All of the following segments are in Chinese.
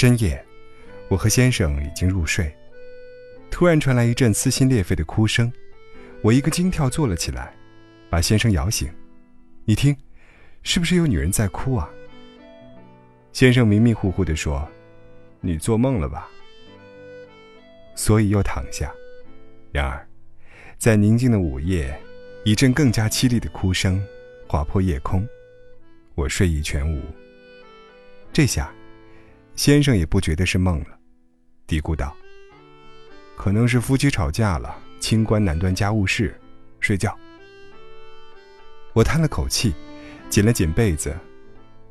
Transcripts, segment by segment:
深夜，我和先生已经入睡，突然传来一阵撕心裂肺的哭声，我一个惊跳坐了起来，把先生摇醒。你听，是不是有女人在哭啊？先生迷迷糊糊地说：“你做梦了吧？”所以又躺下。然而，在宁静的午夜，一阵更加凄厉的哭声划破夜空，我睡意全无。这下。先生也不觉得是梦了，嘀咕道：“可能是夫妻吵架了，清官难断家务事，睡觉。”我叹了口气，紧了紧被子，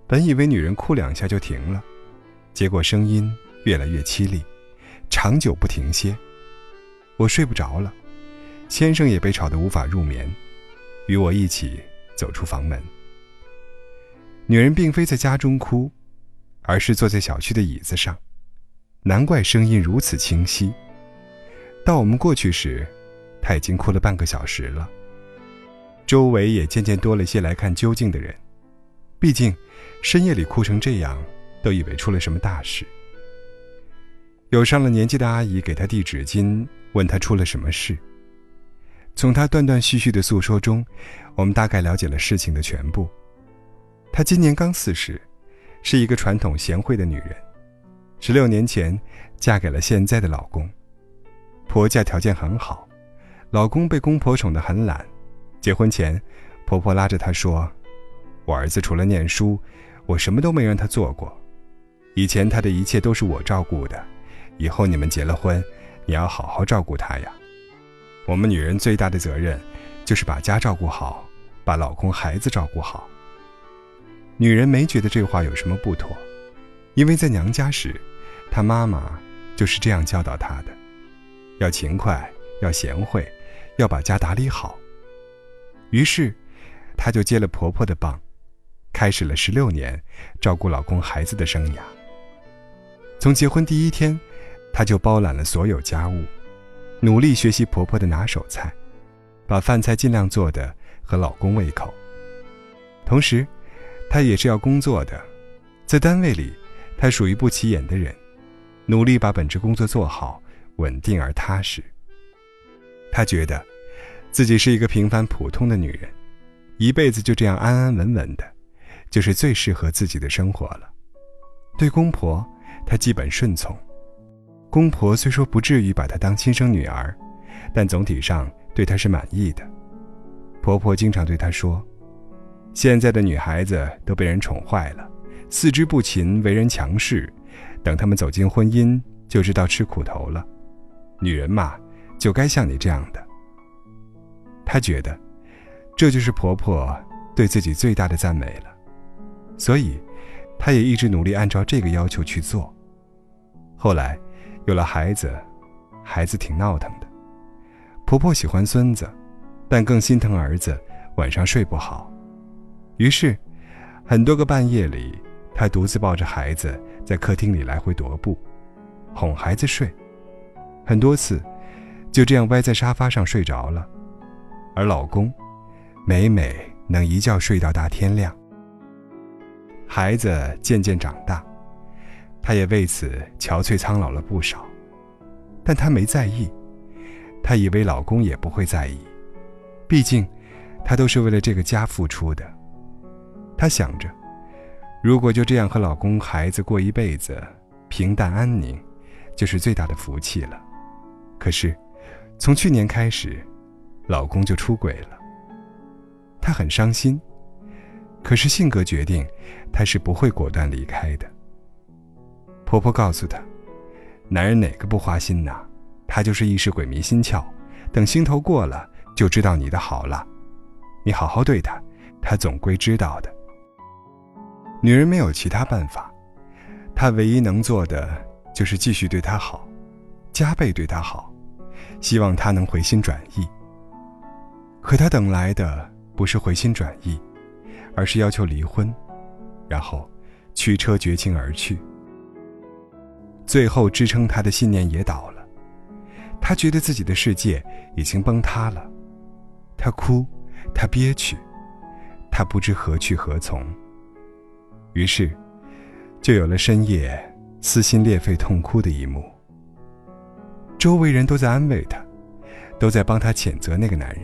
本以为女人哭两下就停了，结果声音越来越凄厉，长久不停歇。我睡不着了，先生也被吵得无法入眠，与我一起走出房门。女人并非在家中哭。而是坐在小区的椅子上，难怪声音如此清晰。到我们过去时，他已经哭了半个小时了。周围也渐渐多了些来看究竟的人，毕竟深夜里哭成这样，都以为出了什么大事。有上了年纪的阿姨给他递纸巾，问他出了什么事。从他断断续续的诉说中，我们大概了解了事情的全部。他今年刚四十。是一个传统贤惠的女人，十六年前嫁给了现在的老公。婆家条件很好，老公被公婆宠得很懒。结婚前，婆婆拉着她说：“我儿子除了念书，我什么都没让他做过。以前他的一切都是我照顾的，以后你们结了婚，你要好好照顾他呀。我们女人最大的责任，就是把家照顾好，把老公孩子照顾好。”女人没觉得这话有什么不妥，因为在娘家时，她妈妈就是这样教导她的：要勤快，要贤惠，要把家打理好。于是，她就接了婆婆的棒，开始了十六年照顾老公孩子的生涯。从结婚第一天，她就包揽了所有家务，努力学习婆婆的拿手菜，把饭菜尽量做的合老公胃口，同时。她也是要工作的，在单位里，她属于不起眼的人，努力把本职工作做好，稳定而踏实。她觉得，自己是一个平凡普通的女人，一辈子就这样安安稳稳的，就是最适合自己的生活了。对公婆，她基本顺从。公婆虽说不至于把她当亲生女儿，但总体上对她是满意的。婆婆经常对她说。现在的女孩子都被人宠坏了，四肢不勤，为人强势。等她们走进婚姻，就知道吃苦头了。女人嘛，就该像你这样的。她觉得，这就是婆婆对自己最大的赞美了。所以，她也一直努力按照这个要求去做。后来，有了孩子，孩子挺闹腾的。婆婆喜欢孙子，但更心疼儿子晚上睡不好。于是，很多个半夜里，她独自抱着孩子在客厅里来回踱步，哄孩子睡。很多次，就这样歪在沙发上睡着了。而老公，每每能一觉睡到大天亮。孩子渐渐长大，她也为此憔悴苍老了不少，但她没在意。她以为老公也不会在意，毕竟，她都是为了这个家付出的。她想着，如果就这样和老公、孩子过一辈子，平淡安宁，就是最大的福气了。可是，从去年开始，老公就出轨了。她很伤心，可是性格决定，她是不会果断离开的。婆婆告诉她：“男人哪个不花心呐？他就是一时鬼迷心窍，等心头过了，就知道你的好了。你好好对他，他总归知道的。”女人没有其他办法，她唯一能做的就是继续对他好，加倍对他好，希望他能回心转意。可她等来的不是回心转意，而是要求离婚，然后驱车绝情而去。最后支撑她的信念也倒了，她觉得自己的世界已经崩塌了，她哭，她憋屈，她不知何去何从。于是，就有了深夜撕心裂肺痛哭的一幕。周围人都在安慰他，都在帮他谴责那个男人。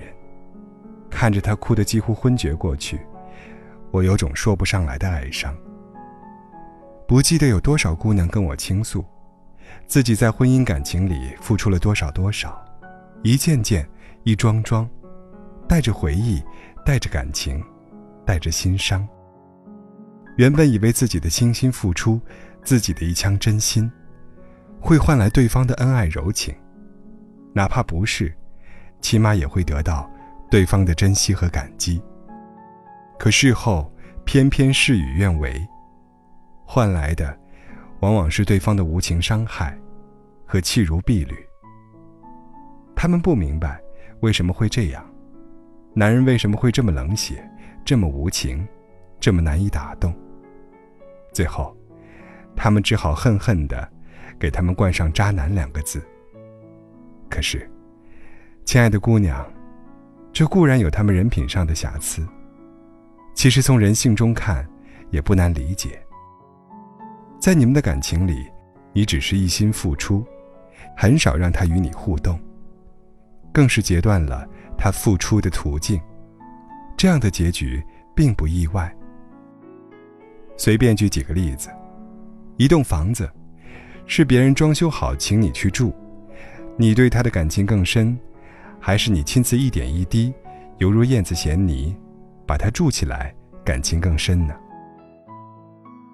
看着他哭得几乎昏厥过去，我有种说不上来的哀伤。不记得有多少姑娘跟我倾诉，自己在婚姻感情里付出了多少多少，一件件，一桩桩，带着回忆，带着感情，带着心伤。原本以为自己的倾心付出，自己的一腔真心，会换来对方的恩爱柔情，哪怕不是，起码也会得到对方的珍惜和感激。可事后偏偏事与愿违，换来的，往往是对方的无情伤害，和弃如敝履。他们不明白为什么会这样，男人为什么会这么冷血，这么无情，这么难以打动。最后，他们只好恨恨的给他们冠上“渣男”两个字。可是，亲爱的姑娘，这固然有他们人品上的瑕疵，其实从人性中看，也不难理解。在你们的感情里，你只是一心付出，很少让他与你互动，更是截断了他付出的途径。这样的结局并不意外。随便举几个例子：一栋房子，是别人装修好请你去住，你对他的感情更深，还是你亲自一点一滴，犹如燕子衔泥，把它筑起来，感情更深呢？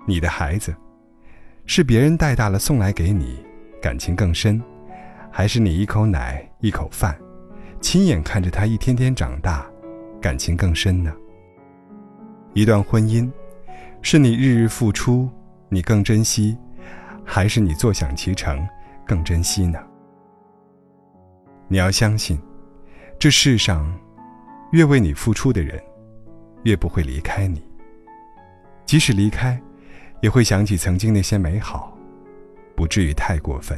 你的孩子，是别人带大了送来给你，感情更深，还是你一口奶一口饭，亲眼看着他一天天长大，感情更深呢？一段婚姻。是你日日付出，你更珍惜，还是你坐享其成，更珍惜呢？你要相信，这世上，越为你付出的人，越不会离开你。即使离开，也会想起曾经那些美好，不至于太过分。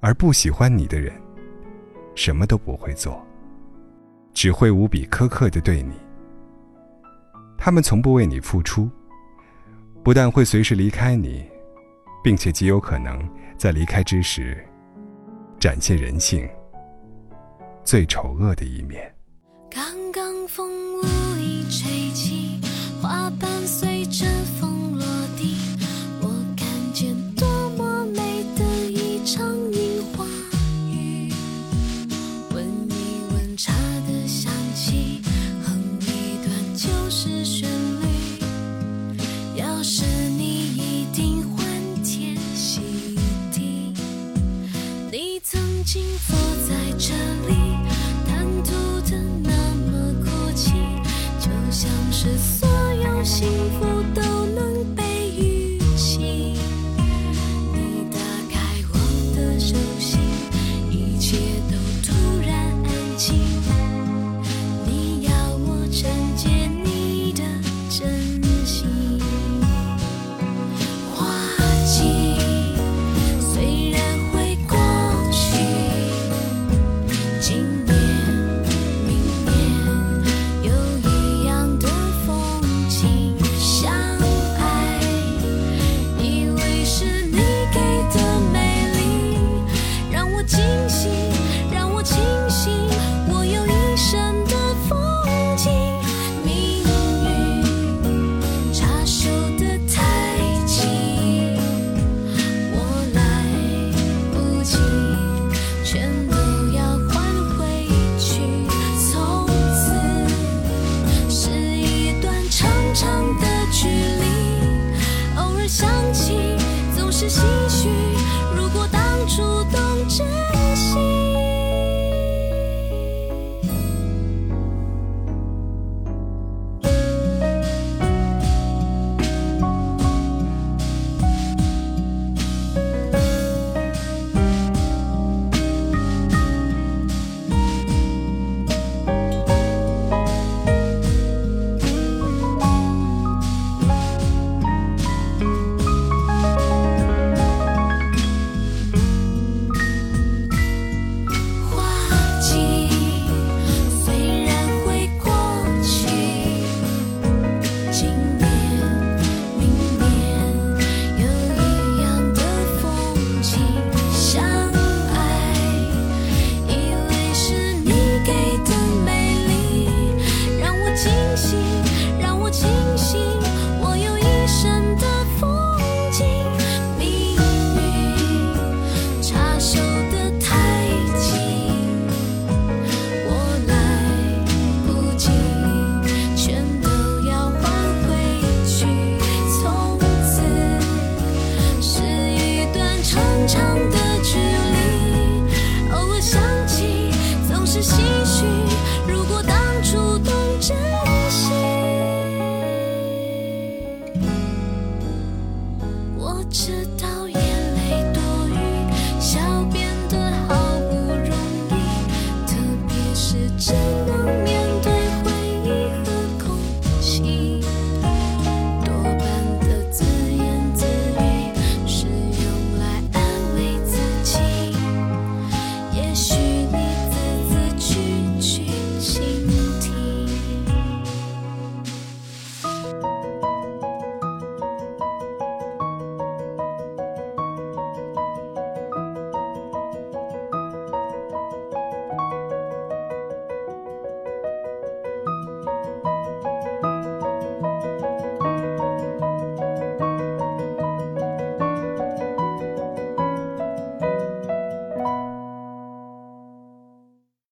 而不喜欢你的人，什么都不会做，只会无比苛刻的对你。他们从不为你付出，不但会随时离开你，并且极有可能在离开之时，展现人性最丑恶的一面。刚刚风无意吹起，花瓣熟悉。